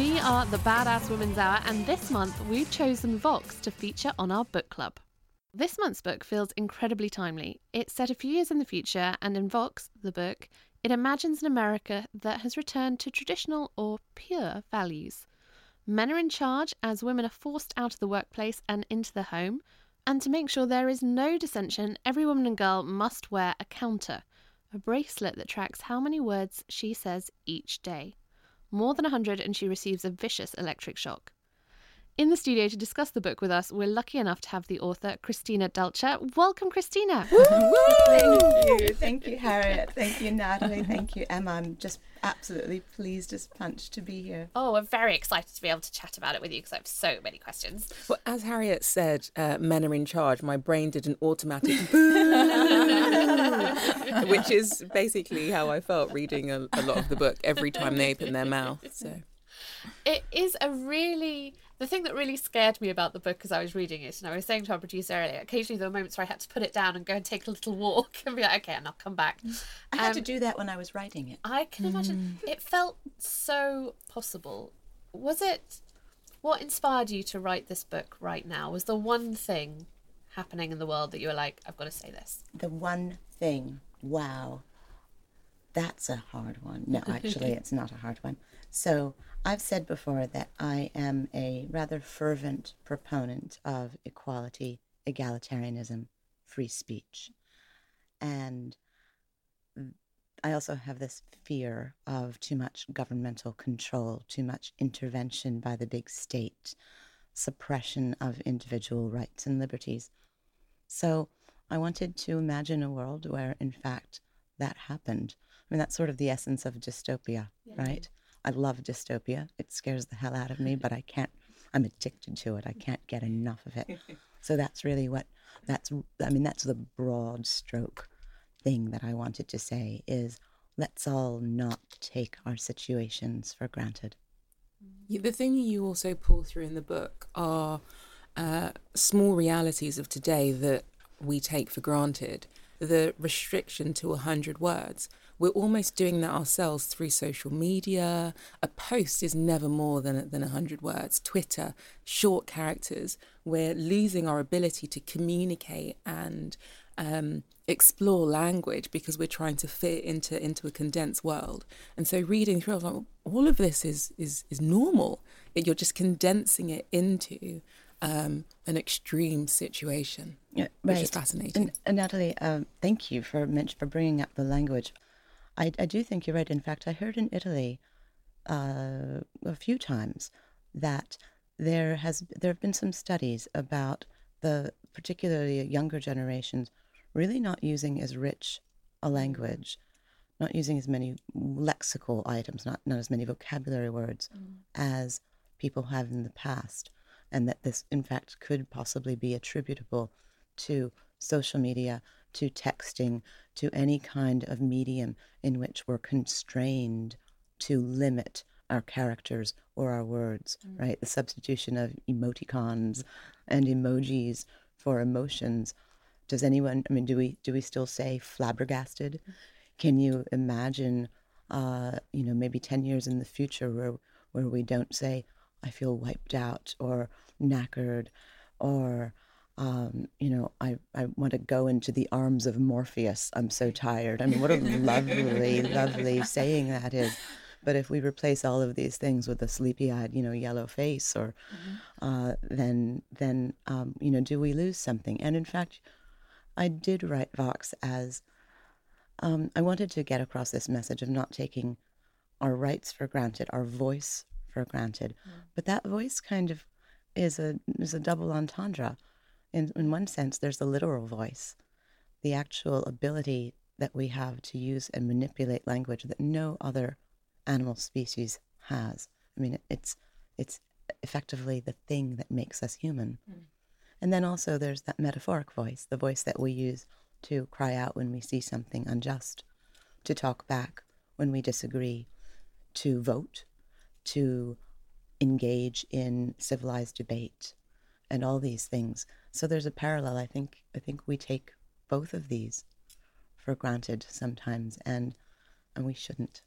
We are the Badass Women's Hour, and this month we've chosen Vox to feature on our book club. This month's book feels incredibly timely. It's set a few years in the future, and in Vox, the book, it imagines an America that has returned to traditional or pure values. Men are in charge as women are forced out of the workplace and into the home. And to make sure there is no dissension, every woman and girl must wear a counter, a bracelet that tracks how many words she says each day. More than 100, and she receives a vicious electric shock. In the studio to discuss the book with us, we're lucky enough to have the author, Christina Dalcher. Welcome, Christina. Thank you. Thank you, Harriet. Thank you, Natalie. Thank you, Emma. I'm just absolutely pleased as punch to be here. Oh, we're very excited to be able to chat about it with you because I have so many questions. Well, as Harriet said, uh, men are in charge. My brain did an automatic boom, which is basically how I felt reading a, a lot of the book every time they open their mouth. So It is a really the thing that really scared me about the book as I was reading it, and I was saying to our producer earlier, occasionally there were moments where I had to put it down and go and take a little walk and be like, okay, and I'll come back. I had to Um, do that when I was writing it. I can imagine it felt so possible. Was it what inspired you to write this book right now? Was the one thing happening in the world that you were like, I've got to say this? The one thing, wow, that's a hard one. No, actually, it's not a hard one. So, I've said before that I am a rather fervent proponent of equality, egalitarianism, free speech. And I also have this fear of too much governmental control, too much intervention by the big state, suppression of individual rights and liberties. So I wanted to imagine a world where, in fact, that happened. I mean, that's sort of the essence of dystopia, right? I love dystopia. It scares the hell out of me, but I can't, I'm addicted to it. I can't get enough of it. So that's really what, that's, I mean, that's the broad stroke thing that I wanted to say is let's all not take our situations for granted. Yeah, the thing you also pull through in the book are uh, small realities of today that we take for granted. The restriction to 100 words. We're almost doing that ourselves through social media. A post is never more than, than 100 words. Twitter, short characters. We're losing our ability to communicate and um, explore language because we're trying to fit into into a condensed world. And so reading through, I was like, all of this is is is normal. It, you're just condensing it into um, an extreme situation, Yeah, which is fascinating. And, and Natalie, um, thank you for for bringing up the language. I, I do think you're right. In fact, I heard in Italy uh, a few times that there has there have been some studies about the particularly younger generations really not using as rich a language, not using as many lexical items, not not as many vocabulary words as people have in the past, and that this, in fact, could possibly be attributable to social media, to texting, to any kind of medium in which we're constrained to limit our characters or our words, right? The substitution of emoticons and emojis for emotions. Does anyone, I mean, do we, do we still say flabbergasted? Can you imagine, uh, you know, maybe 10 years in the future where, where we don't say, I feel wiped out or knackered or um, you know, I, I want to go into the arms of Morpheus. I'm so tired. I mean, what a lovely, lovely saying that is. But if we replace all of these things with a sleepy-eyed, you know, yellow face, or uh, then then um, you know, do we lose something? And in fact, I did write Vox as um, I wanted to get across this message of not taking our rights for granted, our voice for granted. But that voice kind of is a is a double entendre. In in one sense, there's the literal voice, the actual ability that we have to use and manipulate language that no other animal species has. I mean, it's it's effectively the thing that makes us human. Hmm. And then also there's that metaphoric voice, the voice that we use to cry out when we see something unjust, to talk back when we disagree, to vote, to engage in civilized debate, and all these things. So there's a parallel. I think I think we take both of these for granted sometimes, and and we shouldn't.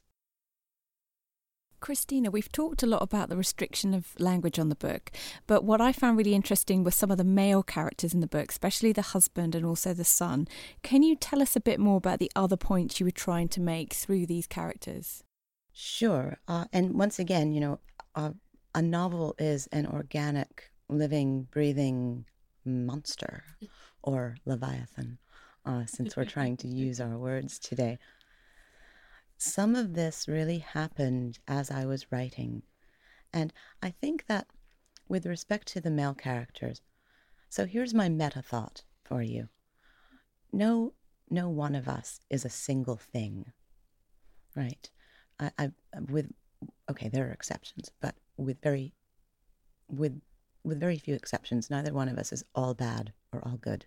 Christina, we've talked a lot about the restriction of language on the book, but what I found really interesting were some of the male characters in the book, especially the husband and also the son. Can you tell us a bit more about the other points you were trying to make through these characters? Sure. Uh, and once again, you know, uh, a novel is an organic, living, breathing monster or Leviathan, uh, since we're trying to use our words today. Some of this really happened as I was writing. And I think that with respect to the male characters, so here's my meta thought for you. No, no one of us is a single thing, right? I, I with okay, there are exceptions, but with very with with very few exceptions, neither one of us is all bad or all good.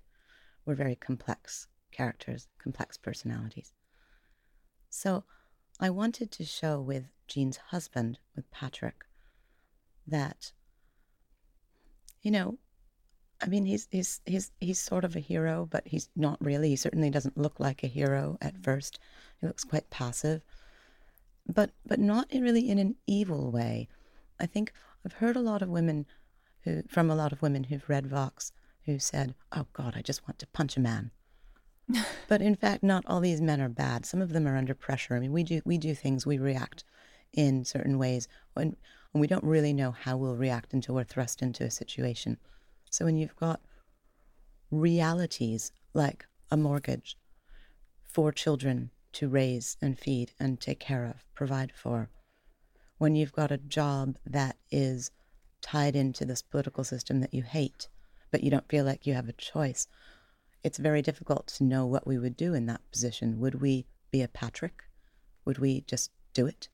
We're very complex characters, complex personalities. So I wanted to show with Jean's husband, with Patrick, that you know, I mean he's he's he's he's sort of a hero, but he's not really. He certainly doesn't look like a hero at mm-hmm. first. He looks quite passive but but not really in an evil way. I think I've heard a lot of women who from a lot of women who've read Vox who said, "Oh God, I just want to punch a man." but in fact, not all these men are bad. Some of them are under pressure. I mean, we do we do things, we react in certain ways, and, and we don't really know how we'll react until we're thrust into a situation. So when you've got realities like a mortgage, four children to raise and feed and take care of, provide for. When you've got a job that is tied into this political system that you hate, but you don't feel like you have a choice, it's very difficult to know what we would do in that position. Would we be a Patrick? Would we just do it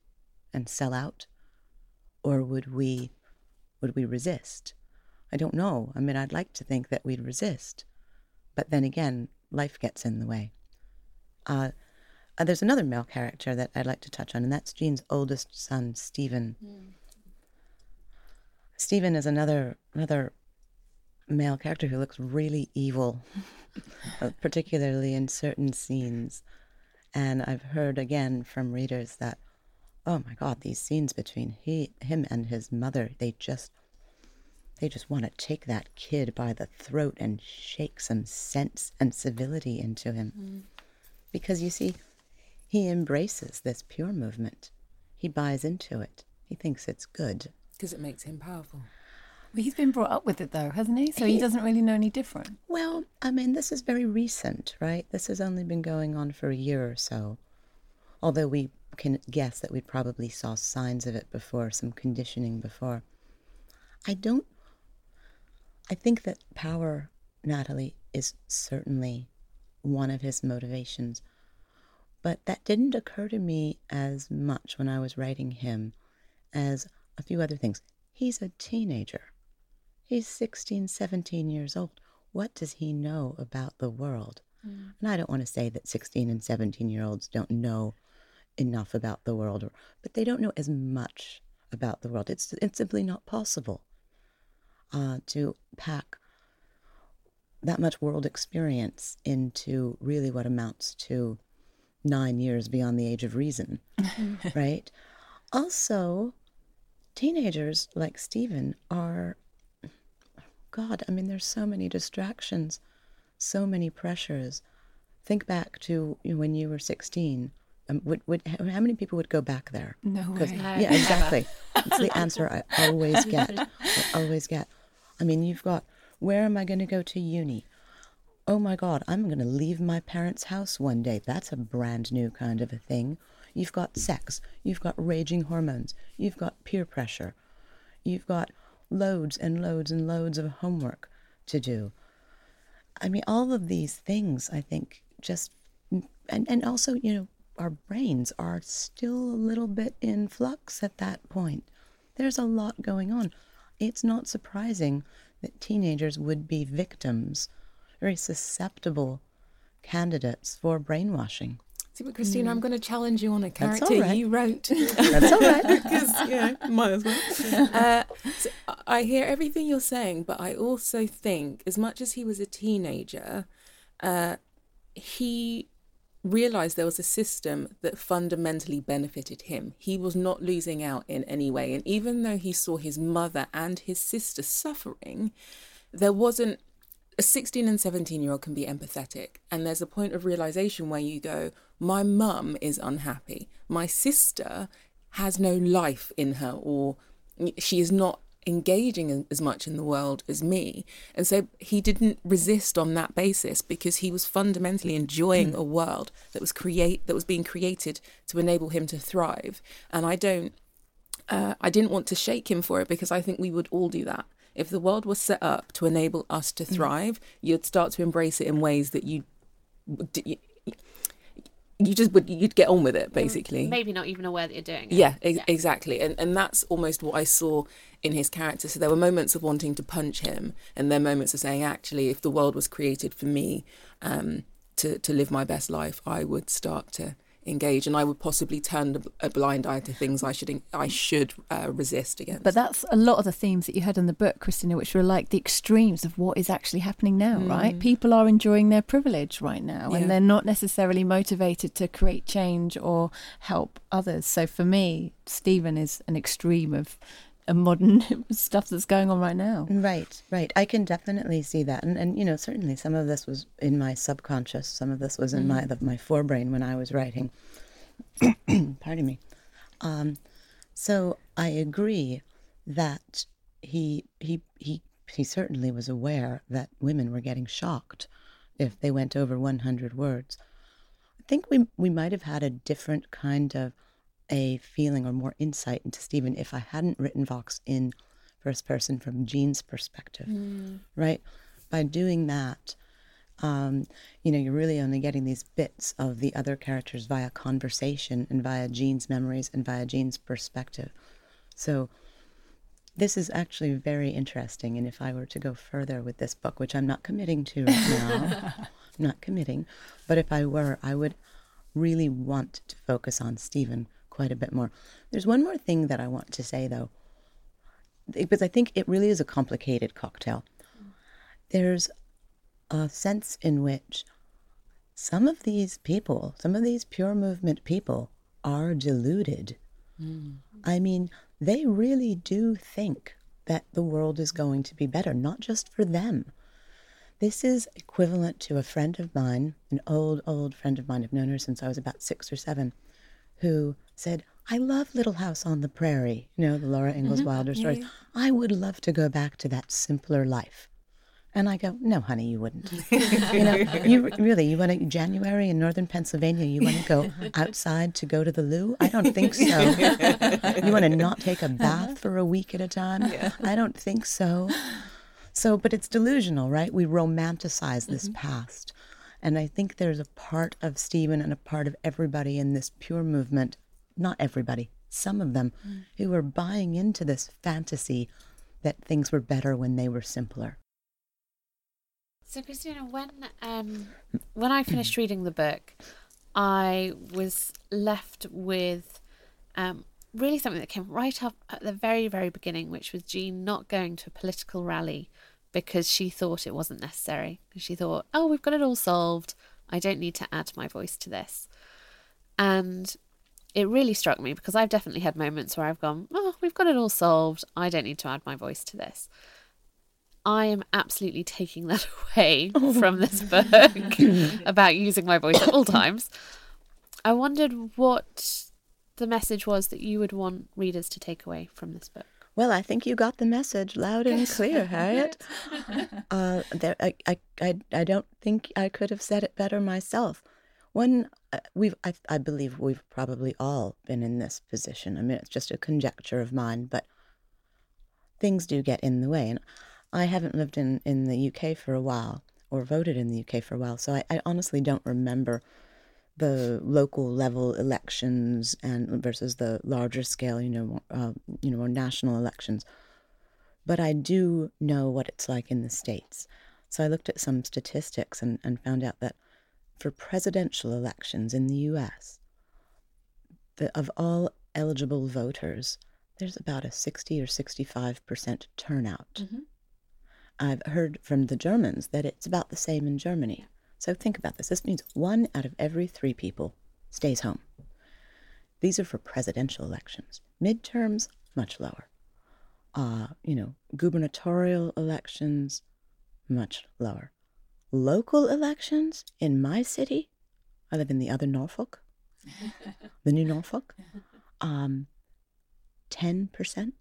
and sell out? Or would we would we resist? I don't know. I mean, I'd like to think that we'd resist. But then again, life gets in the way. Uh, uh, there's another male character that I'd like to touch on, and that's Jean's oldest son, Stephen. Stephen is another another male character who looks really evil, uh, particularly in certain scenes. And I've heard again from readers that, oh my God, these scenes between he, him and his mother, they just they just want to take that kid by the throat and shake some sense and civility into him. Because you see, he embraces this pure movement. He buys into it. He thinks it's good. Because it makes him powerful. Well, he's been brought up with it though, hasn't he? So he He- doesn't really know any different. Well, I mean, this is very recent, right? This has only been going on for a year or so. Although we can guess that we probably saw signs of it before, some conditioning before. I don't. I think that power, Natalie, is certainly one of his motivations. But that didn't occur to me as much when I was writing him as a few other things. He's a teenager. He's 16, 17 years old. What does he know about the world? And I don't want to say that 16 and 17 year olds don't know enough about the world, or, but they don't know as much about the world. It's, it's simply not possible uh, to pack that much world experience into really what amounts to nine years beyond the age of reason, right? Also, teenagers like Stephen are God, I mean, there's so many distractions, so many pressures. Think back to you know, when you were 16. Um, would, would, how how many people would go back there? No 'Cause- way. No, Yeah, exactly. It's the answer I always get. I always get. I mean, you've got, where am I going to go to uni? Oh my God, I'm going to leave my parents' house one day. That's a brand new kind of a thing. You've got sex. You've got raging hormones. You've got peer pressure. You've got loads and loads and loads of homework to do. I mean, all of these things, I think, just, and, and also, you know, our brains are still a little bit in flux at that point. There's a lot going on. It's not surprising that teenagers would be victims, very susceptible candidates for brainwashing. See, but Christina, I'm going to challenge you on a Mm. Character right. you wrote. That's all right. because you know, might as well. Uh, so I hear everything you're saying, but I also think, as much as he was a teenager, uh, he realized there was a system that fundamentally benefited him. He was not losing out in any way, and even though he saw his mother and his sister suffering, there wasn't a 16 and 17 year old can be empathetic and there's a point of realization where you go my mum is unhappy. My sister has no life in her or she is not engaging as much in the world as me. And so he didn't resist on that basis because he was fundamentally enjoying a world that was create that was being created to enable him to thrive. And i don't uh, I didn't want to shake him for it because I think we would all do that. If the world was set up to enable us to thrive, you'd start to embrace it in ways that you, you, you just would you'd get on with it basically. Maybe not even aware that you're doing it. Yeah, ex- exactly. And and that's almost what I saw in his character. So there were moments of wanting to punch him, and then moments of saying, actually, if the world was created for me um, to to live my best life, I would start to engage, and I would possibly turn a- blind eye to things I should I should uh, resist against. But that's a lot of the themes that you had in the book, Christina, which were like the extremes of what is actually happening now, right? People are enjoying their privilege right now, Yeah. and they're not necessarily motivated to create change or help others. So for me, Stephen is an extreme of modern stuff that's going on right now. Right, right. I can definitely see that, and and you know certainly some of this was in my subconscious, some of this was in my the, my forebrain when I was writing. Pardon me. Um, so I agree that he he he he certainly was aware that women were getting shocked if they went over 100 words. I think we we might have had a different kind of a feeling or more insight into Stephen if I hadn't written Vox in first person from Jean's perspective, right? By doing that, um, you know, you're really only getting these bits of the other characters via conversation and via Jean's memories and via Jean's perspective. So this is actually very interesting. And if I were to go further with this book, which I'm not committing to right now, I'm not committing, but if I were, I would really want to focus on Stephen quite a bit more. There's one more thing that I want to say, though, because I think it really is a complicated cocktail. There's a sense in which some of these people, some of these pure movement people, are deluded. Mm. I mean, they really do think that the world is going to be better, not just for them. This is equivalent to a friend of mine, an old, old friend of mine. I've known her since I was about six or seven, who said, I love Little House on the Prairie, you know, the Laura Ingalls mm-hmm. Wilder story. I would love to go back to that simpler life. And I go, no, honey, you wouldn't. you know, you really, you want to, January in northern Pennsylvania, you want to go outside to go to the loo? I don't think so. you want to not take a bath uh-huh. for a week at a time? I don't think so. So, but it's delusional, right? We romanticize this mm-hmm. past. And I think there's a part of Stephen and a part of everybody in this pure movement, not everybody, some of them, who are buying into this fantasy that things were better when they were simpler. So, Christina, when um, when I finished reading the book, I was left with um, really something that came right up at the very, very beginning, which was Jean not going to a political rally because she thought it wasn't necessary. She thought, "Oh, we've got it all solved. I don't need to add my voice to this." And it really struck me because I've definitely had moments where I've gone, "Oh, we've got it all solved. I don't need to add my voice to this." I am absolutely taking that away from this book about using my voice at all times. I wondered what the message was that you would want readers to take away from this book. Well, I think you got the message loud and clear, Harriet. Uh, there, I, I, I, don't think I could have said it better myself. One, uh, we've, I, I believe we've probably all been in this position. I mean, it's just a conjecture of mine, but things do get in the way. And I haven't lived in, in the UK for a while or voted in the UK for a while, so I, I honestly don't remember the local level elections and versus the larger scale, you know, uh, you know, more national elections. But I do know what it's like in the states. So I looked at some statistics and, and found out that for presidential elections in the U.S., the, of all eligible voters, there's about a 60 or 65 percent turnout. Mm-hmm. I've heard from the Germans that it's about the same in Germany. So think about this. This means one out of every three people stays home. These are for presidential elections. Midterms, much lower. Uh, you know, gubernatorial elections, much lower. Local elections in my city, I live in the other Norfolk, the new Norfolk, um, 10%,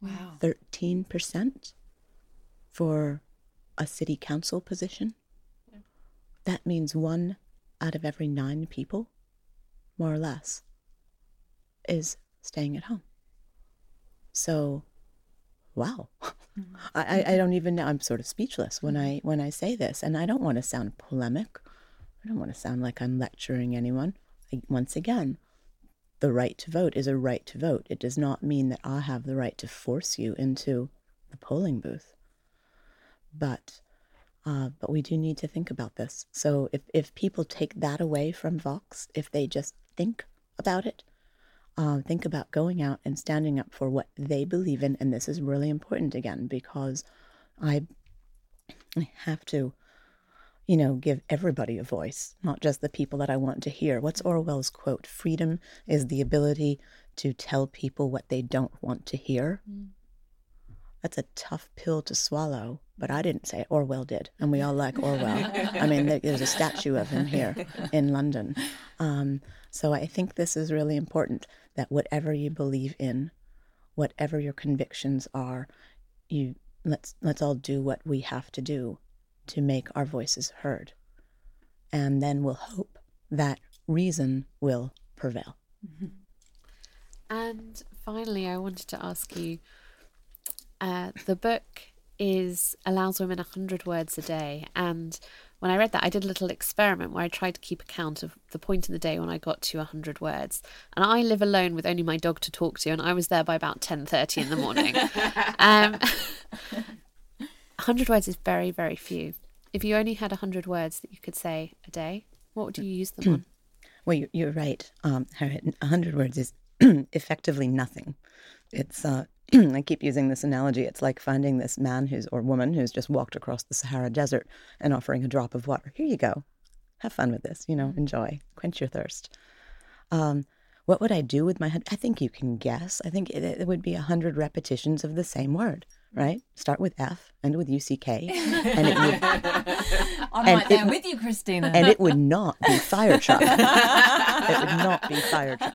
wow. 13% for a city council position that means one out of every nine people, more or less, is staying at home. So, wow. Mm-hmm. I, I don't even know. I'm sort of speechless when I when I say this, and I don't want to sound polemic. I don't want to sound like I'm lecturing anyone. I, once again, the right to vote is a right to vote. It does not mean that I have the right to force you into the polling booth. But uh, but we do need to think about this. So if, if people take that away from Vox, if they just think about it, uh, think about going out and standing up for what they believe in. And this is really important again because I, I have to, you know, give everybody a voice, not just the people that I want to hear. What's Orwell's quote? Freedom is the ability to tell people what they don't want to hear. Mm. That's a tough pill to swallow, but I didn't say it. Orwell did, and we all like Orwell. I mean, there's a statue of him here in London. Um, so I think this is really important that whatever you believe in, whatever your convictions are, you let's let's all do what we have to do to make our voices heard, and then we'll hope that reason will prevail. Mm-hmm. And finally, I wanted to ask you uh, the book is allows women 100 words a day. And when i read that i did a little experiment where i tried to keep account of the point in the day when i got to 100 words. And i live alone with only my dog to talk to and i was there by about 10.30 in the morning. Um, 100 words is very very few. If you only had 100 words that you could say a day what would you use them on? Well you're right. Um, 100 words is effectively nothing. It's uh, I keep using this analogy. It's like finding this man who's or woman who's just walked across the Sahara Desert and offering a drop of water. Here you go. Have fun with this. You know, mm-hmm. enjoy, quench your thirst. Um, what would I do with my? I think you can guess. I think it, it would be a hundred repetitions of the same word. Right? Start with F, end with UCK, and it would. I'm right there with you, Christina. And it would not be fire truck. it would not be fire truck.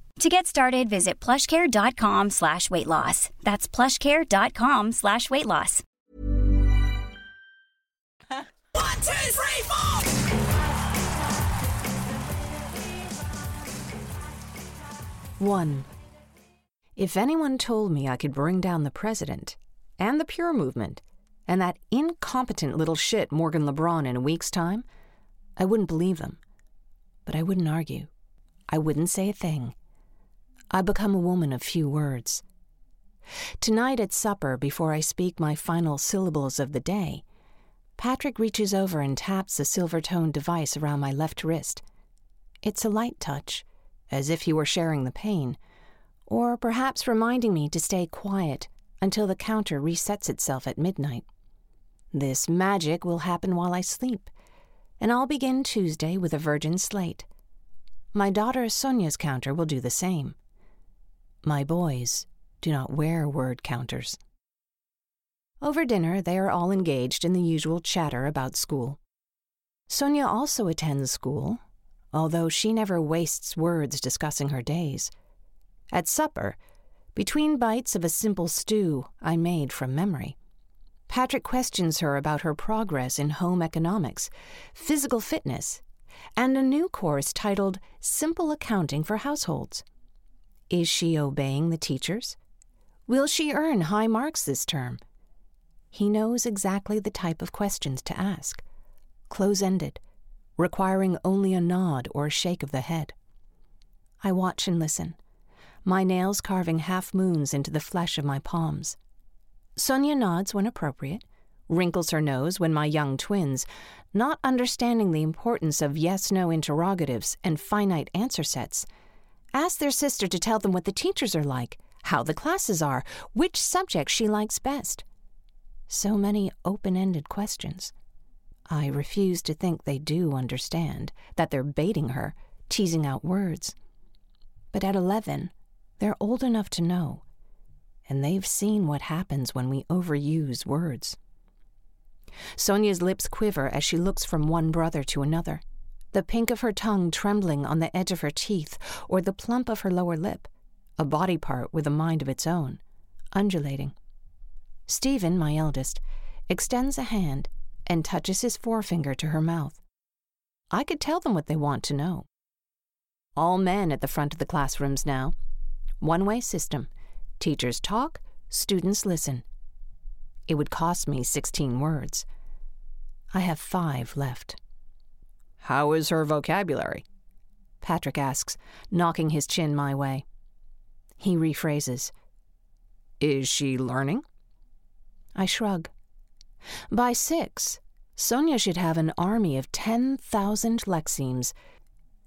To get started, visit plushcare.com slash weight loss. That's plushcare.com slash weight loss. One, two, three, four. One. If anyone told me I could bring down the president and the Pure Movement and that incompetent little shit Morgan LeBron in a week's time, I wouldn't believe them. But I wouldn't argue. I wouldn't say a thing. I become a woman of few words. Tonight at supper, before I speak my final syllables of the day, Patrick reaches over and taps a silver toned device around my left wrist. It's a light touch, as if he were sharing the pain, or perhaps reminding me to stay quiet until the counter resets itself at midnight. This magic will happen while I sleep, and I'll begin Tuesday with a virgin slate. My daughter Sonia's counter will do the same. My boys do not wear word counters. Over dinner, they are all engaged in the usual chatter about school. Sonia also attends school, although she never wastes words discussing her days. At supper, between bites of a simple stew I made from memory, Patrick questions her about her progress in home economics, physical fitness, and a new course titled Simple Accounting for Households. Is she obeying the teachers? Will she earn high marks this term? He knows exactly the type of questions to ask close ended, requiring only a nod or a shake of the head. I watch and listen, my nails carving half moons into the flesh of my palms. Sonia nods when appropriate, wrinkles her nose when my young twins, not understanding the importance of yes no interrogatives and finite answer sets, ask their sister to tell them what the teachers are like, how the classes are, which subject she likes best. So many open ended questions. I refuse to think they do understand, that they're baiting her, teasing out words. But at 11, they're old enough to know, and they've seen what happens when we overuse words. Sonia's lips quiver as she looks from one brother to another, the pink of her tongue trembling on the edge of her teeth or the plump of her lower lip, a body part with a mind of its own, undulating. Stephen, my eldest, extends a hand and touches his forefinger to her mouth. I could tell them what they want to know. All men at the front of the classrooms now. One way system. Teachers talk, students listen. It would cost me 16 words. I have five left. How is her vocabulary? Patrick asks, knocking his chin my way. He rephrases. Is she learning? I shrug. By six, Sonia should have an army of 10,000 Lexemes,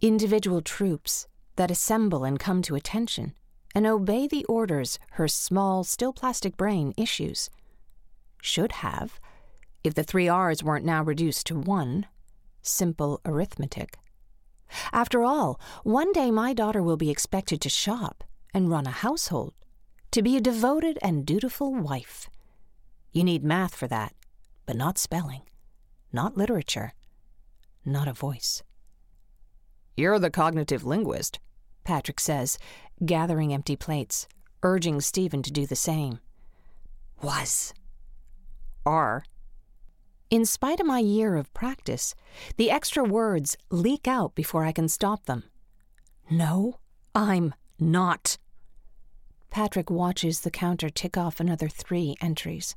individual troops that assemble and come to attention and obey the orders her small, still plastic brain issues. Should have, if the three R's weren't now reduced to one simple arithmetic. After all, one day my daughter will be expected to shop and run a household, to be a devoted and dutiful wife. You need math for that, but not spelling, not literature, not a voice. You're the cognitive linguist, Patrick says, gathering empty plates, urging Stephen to do the same. Was. Are. In spite of my year of practice, the extra words leak out before I can stop them. No, I'm not. Patrick watches the counter tick off another three entries.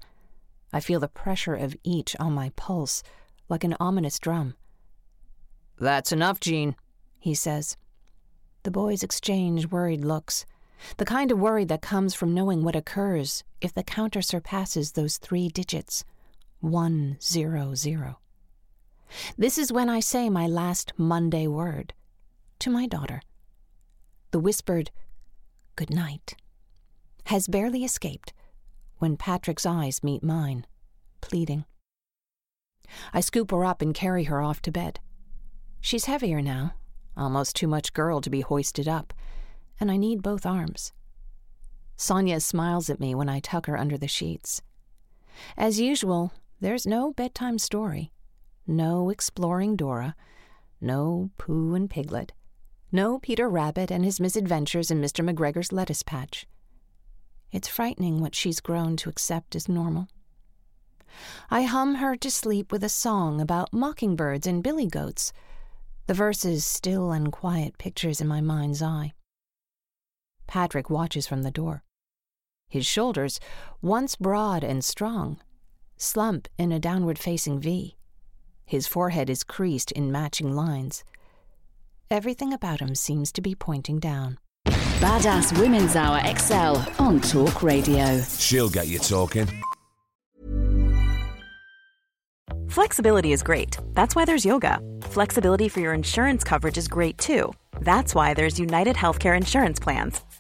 I feel the pressure of each on my pulse, like an ominous drum. That's enough, Jean, he says. The boys exchange worried looks, the kind of worry that comes from knowing what occurs if the counter surpasses those three digits one zero zero. This is when I say my last Monday word to my daughter. The whispered, Good night, has barely escaped when Patrick's eyes meet mine. pleading. I scoop her up and carry her off to bed. She's heavier now, almost too much girl to be hoisted up, and I need both arms. Sonia smiles at me when I tuck her under the sheets. As usual, there's no bedtime story, no exploring Dora, no Pooh and Piglet, no Peter Rabbit and his misadventures in Mr. McGregor's lettuce patch. It's frightening what she's grown to accept as normal. I hum her to sleep with a song about mockingbirds and billy goats, the verses still and quiet pictures in my mind's eye. Patrick watches from the door. His shoulders, once broad and strong, slump in a downward facing V. His forehead is creased in matching lines. Everything about him seems to be pointing down. Badass Women's Hour XL on Talk Radio. She'll get you talking. Flexibility is great. That's why there's yoga. Flexibility for your insurance coverage is great too. That's why there's United Healthcare Insurance Plans.